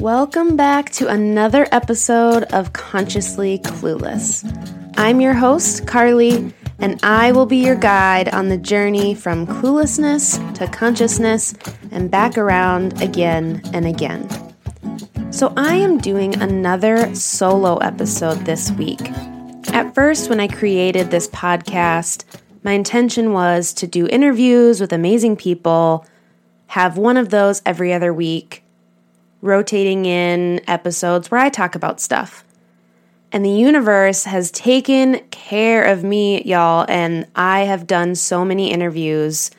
Welcome back to another episode of Consciously Clueless. I'm your host, Carly, and I will be your guide on the journey from cluelessness to consciousness and back around again and again. So, I am doing another solo episode this week. At first, when I created this podcast, my intention was to do interviews with amazing people, have one of those every other week, rotating in episodes where I talk about stuff. And the universe has taken care of me, y'all, and I have done so many interviews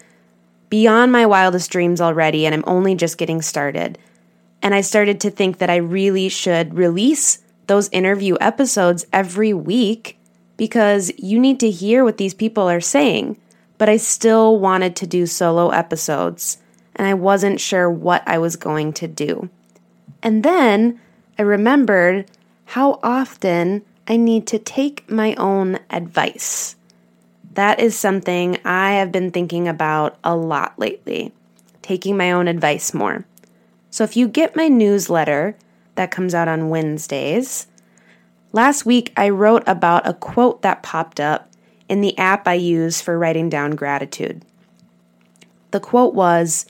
beyond my wildest dreams already, and I'm only just getting started. And I started to think that I really should release those interview episodes every week because you need to hear what these people are saying. But I still wanted to do solo episodes, and I wasn't sure what I was going to do. And then I remembered how often I need to take my own advice. That is something I have been thinking about a lot lately, taking my own advice more. So if you get my newsletter that comes out on Wednesdays, last week I wrote about a quote that popped up in the app I use for writing down gratitude. The quote was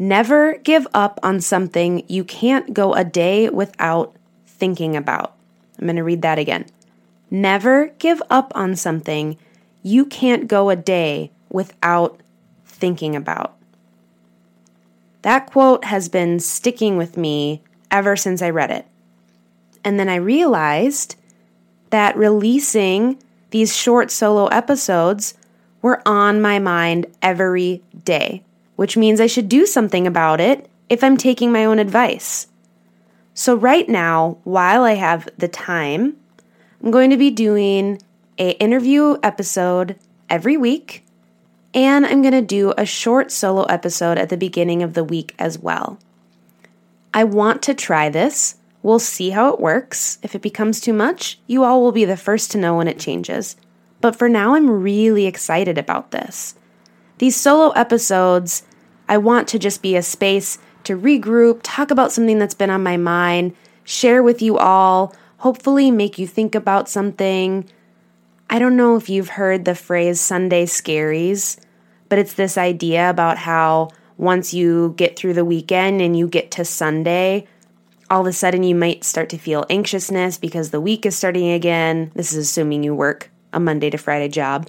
Never give up on something you can't go a day without thinking about. I'm going to read that again. Never give up on something you can't go a day without thinking about. That quote has been sticking with me ever since I read it. And then I realized that releasing these short solo episodes were on my mind every day which means I should do something about it if I'm taking my own advice. So, right now, while I have the time, I'm going to be doing a interview episode every week, and I'm going to do a short solo episode at the beginning of the week as well. I want to try this. We'll see how it works. If it becomes too much, you all will be the first to know when it changes. But for now, I'm really excited about this. These solo episodes I want to just be a space to regroup, talk about something that's been on my mind, share with you all, hopefully make you think about something. I don't know if you've heard the phrase Sunday scaries, but it's this idea about how once you get through the weekend and you get to Sunday, all of a sudden you might start to feel anxiousness because the week is starting again. This is assuming you work a Monday to Friday job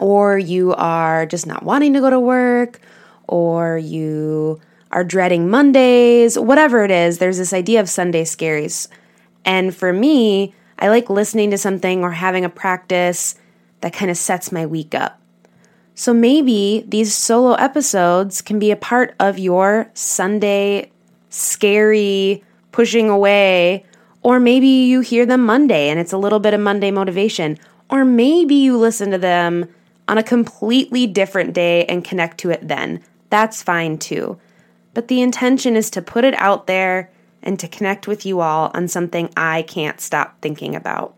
or you are just not wanting to go to work, or you are dreading Mondays, whatever it is, there's this idea of Sunday scaries. And for me, I like listening to something or having a practice that kind of sets my week up. So maybe these solo episodes can be a part of your Sunday scary pushing away, or maybe you hear them Monday and it's a little bit of Monday motivation, or maybe you listen to them on a completely different day and connect to it then. That's fine too. But the intention is to put it out there and to connect with you all on something I can't stop thinking about.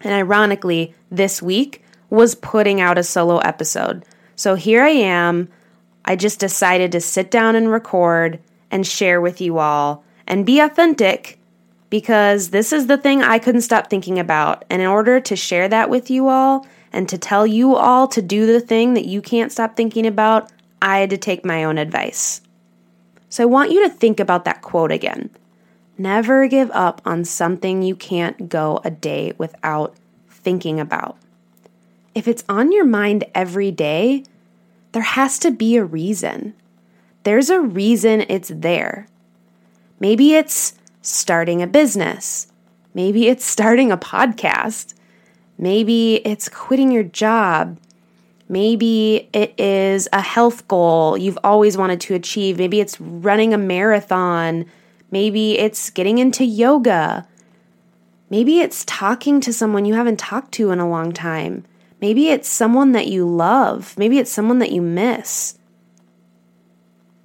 And ironically, this week was putting out a solo episode. So here I am. I just decided to sit down and record and share with you all and be authentic because this is the thing I couldn't stop thinking about. And in order to share that with you all, and to tell you all to do the thing that you can't stop thinking about, I had to take my own advice. So I want you to think about that quote again. Never give up on something you can't go a day without thinking about. If it's on your mind every day, there has to be a reason. There's a reason it's there. Maybe it's starting a business. Maybe it's starting a podcast. Maybe it's quitting your job. Maybe it is a health goal you've always wanted to achieve. Maybe it's running a marathon. Maybe it's getting into yoga. Maybe it's talking to someone you haven't talked to in a long time. Maybe it's someone that you love. Maybe it's someone that you miss.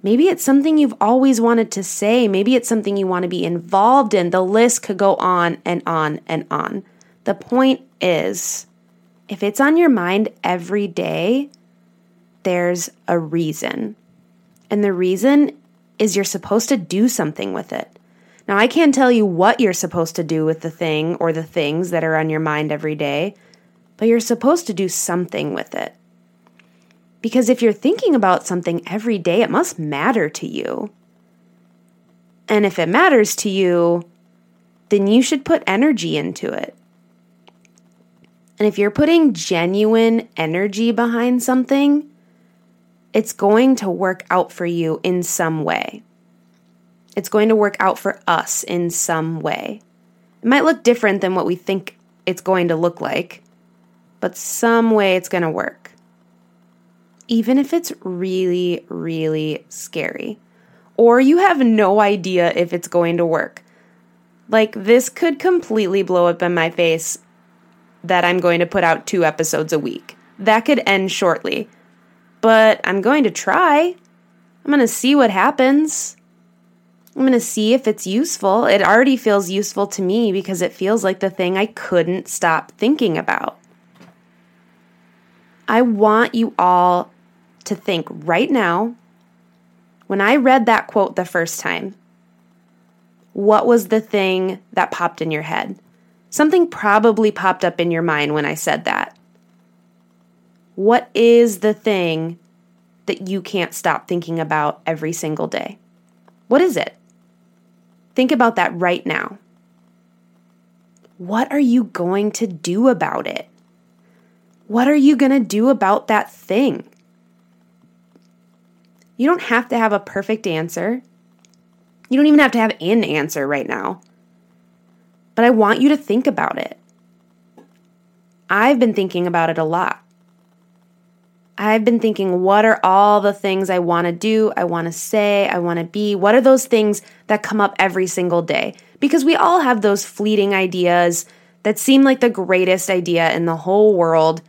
Maybe it's something you've always wanted to say. Maybe it's something you want to be involved in. The list could go on and on and on. The point is if it's on your mind every day, there's a reason. And the reason is you're supposed to do something with it. Now, I can't tell you what you're supposed to do with the thing or the things that are on your mind every day, but you're supposed to do something with it. Because if you're thinking about something every day, it must matter to you. And if it matters to you, then you should put energy into it. And if you're putting genuine energy behind something, it's going to work out for you in some way. It's going to work out for us in some way. It might look different than what we think it's going to look like, but some way it's going to work. Even if it's really, really scary, or you have no idea if it's going to work. Like, this could completely blow up in my face that I'm going to put out two episodes a week. That could end shortly. But I'm going to try. I'm going to see what happens. I'm going to see if it's useful. It already feels useful to me because it feels like the thing I couldn't stop thinking about. I want you all to think right now when I read that quote the first time, what was the thing that popped in your head? Something probably popped up in your mind when I said that. What is the thing that you can't stop thinking about every single day? What is it? Think about that right now. What are you going to do about it? What are you going to do about that thing? You don't have to have a perfect answer. You don't even have to have an answer right now. But I want you to think about it. I've been thinking about it a lot. I've been thinking, what are all the things I want to do, I want to say, I want to be? What are those things that come up every single day? Because we all have those fleeting ideas that seem like the greatest idea in the whole world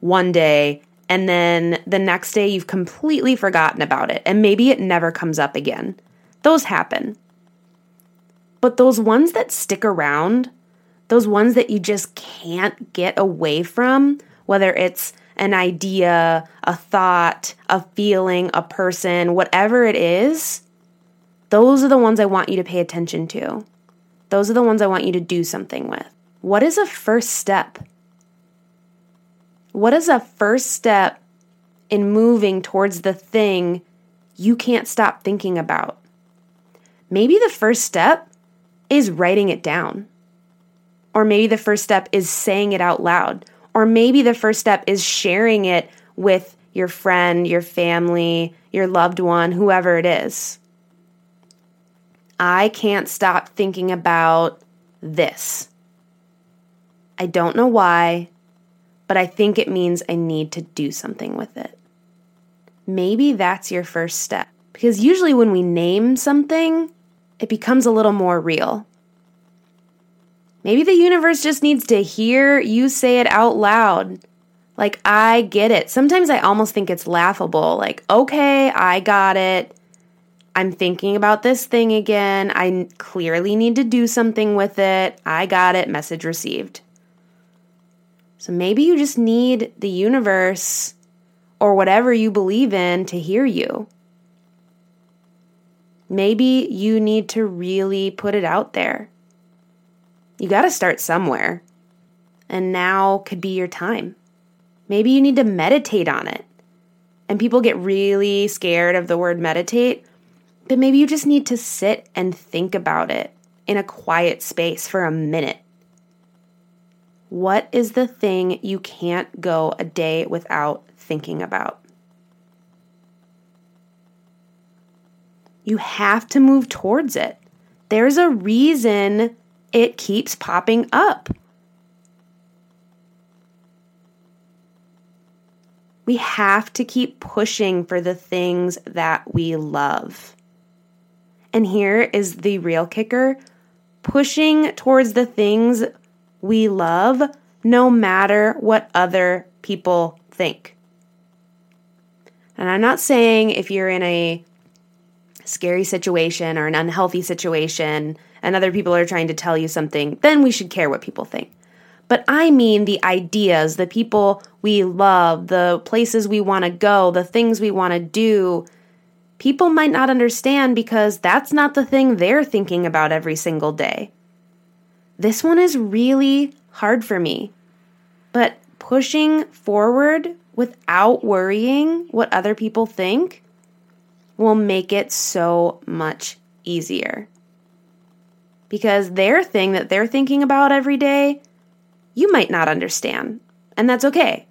one day, and then the next day you've completely forgotten about it, and maybe it never comes up again. Those happen. But those ones that stick around, those ones that you just can't get away from, whether it's an idea, a thought, a feeling, a person, whatever it is, those are the ones I want you to pay attention to. Those are the ones I want you to do something with. What is a first step? What is a first step in moving towards the thing you can't stop thinking about? Maybe the first step is writing it down. Or maybe the first step is saying it out loud or maybe the first step is sharing it with your friend, your family, your loved one, whoever it is. I can't stop thinking about this. I don't know why, but I think it means I need to do something with it. Maybe that's your first step. Because usually when we name something, it becomes a little more real. Maybe the universe just needs to hear you say it out loud. Like, I get it. Sometimes I almost think it's laughable. Like, okay, I got it. I'm thinking about this thing again. I clearly need to do something with it. I got it. Message received. So maybe you just need the universe or whatever you believe in to hear you. Maybe you need to really put it out there. You got to start somewhere. And now could be your time. Maybe you need to meditate on it. And people get really scared of the word meditate, but maybe you just need to sit and think about it in a quiet space for a minute. What is the thing you can't go a day without thinking about? You have to move towards it. There's a reason it keeps popping up. We have to keep pushing for the things that we love. And here is the real kicker pushing towards the things we love, no matter what other people think. And I'm not saying if you're in a scary situation or an unhealthy situation and other people are trying to tell you something, then we should care what people think. But I mean the ideas, the people we love, the places we want to go, the things we want to do. People might not understand because that's not the thing they're thinking about every single day. This one is really hard for me. But pushing forward without worrying what other people think will make it so much easier. Because their thing that they're thinking about every day, you might not understand, and that's okay.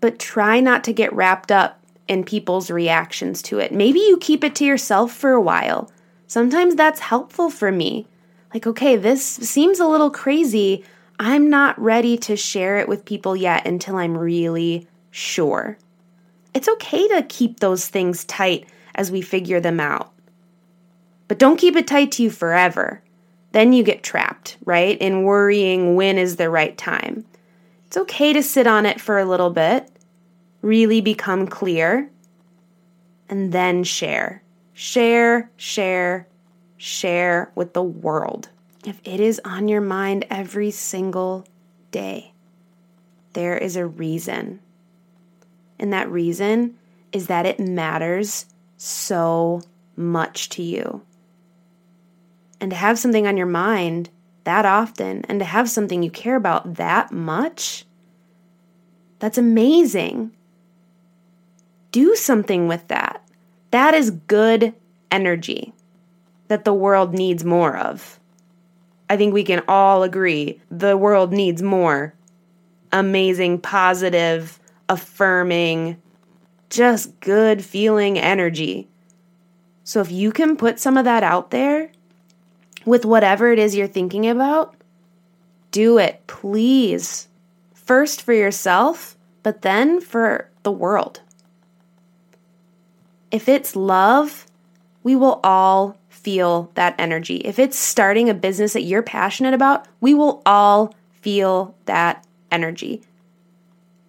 But try not to get wrapped up in people's reactions to it. Maybe you keep it to yourself for a while. Sometimes that's helpful for me. Like, okay, this seems a little crazy. I'm not ready to share it with people yet until I'm really sure. It's okay to keep those things tight as we figure them out. But don't keep it tight to you forever. Then you get trapped, right? In worrying when is the right time. It's okay to sit on it for a little bit, really become clear, and then share. Share, share, share with the world. If it is on your mind every single day, there is a reason. And that reason is that it matters so much to you. And to have something on your mind that often and to have something you care about that much, that's amazing. Do something with that. That is good energy that the world needs more of. I think we can all agree the world needs more amazing, positive, affirming, just good feeling energy. So if you can put some of that out there with whatever it is you're thinking about, do it, please. First for yourself, but then for the world. If it's love, we will all feel that energy. If it's starting a business that you're passionate about, we will all feel that energy.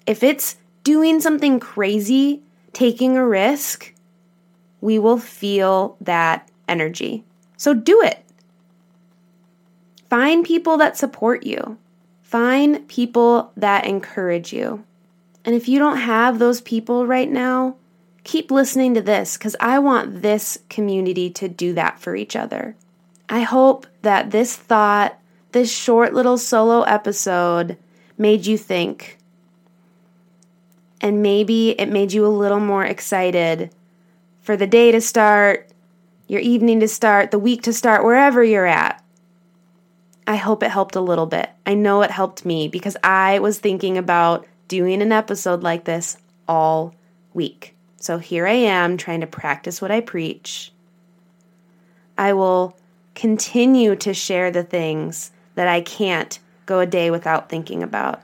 If it's doing something crazy taking a risk, we will feel that energy. So do it. Find people that support you, find people that encourage you. And if you don't have those people right now, keep listening to this because I want this community to do that for each other. I hope that this thought, this short little solo episode, made you think and maybe it made you a little more excited for the day to start, your evening to start, the week to start, wherever you're at. I hope it helped a little bit. I know it helped me because I was thinking about doing an episode like this all week. So here I am trying to practice what I preach. I will continue to share the things that I can't go a day without thinking about.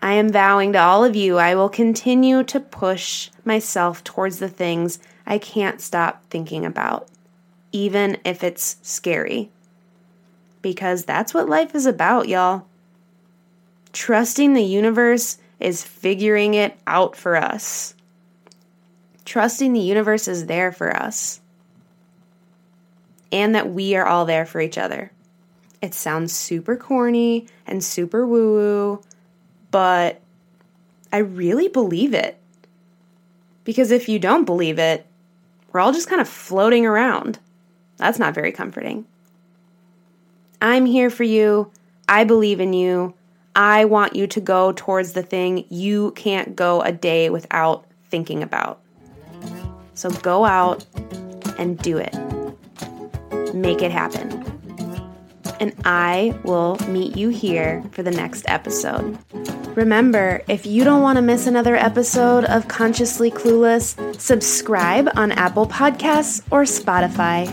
I am vowing to all of you, I will continue to push myself towards the things I can't stop thinking about, even if it's scary. Because that's what life is about, y'all. Trusting the universe is figuring it out for us. Trusting the universe is there for us. And that we are all there for each other. It sounds super corny and super woo woo but I really believe it. Because if you don't believe it, we're all just kind of floating around. That's not very comforting. I'm here for you. I believe in you. I want you to go towards the thing you can't go a day without thinking about. So go out and do it. Make it happen. And I will meet you here for the next episode. Remember, if you don't want to miss another episode of Consciously Clueless, subscribe on Apple Podcasts or Spotify.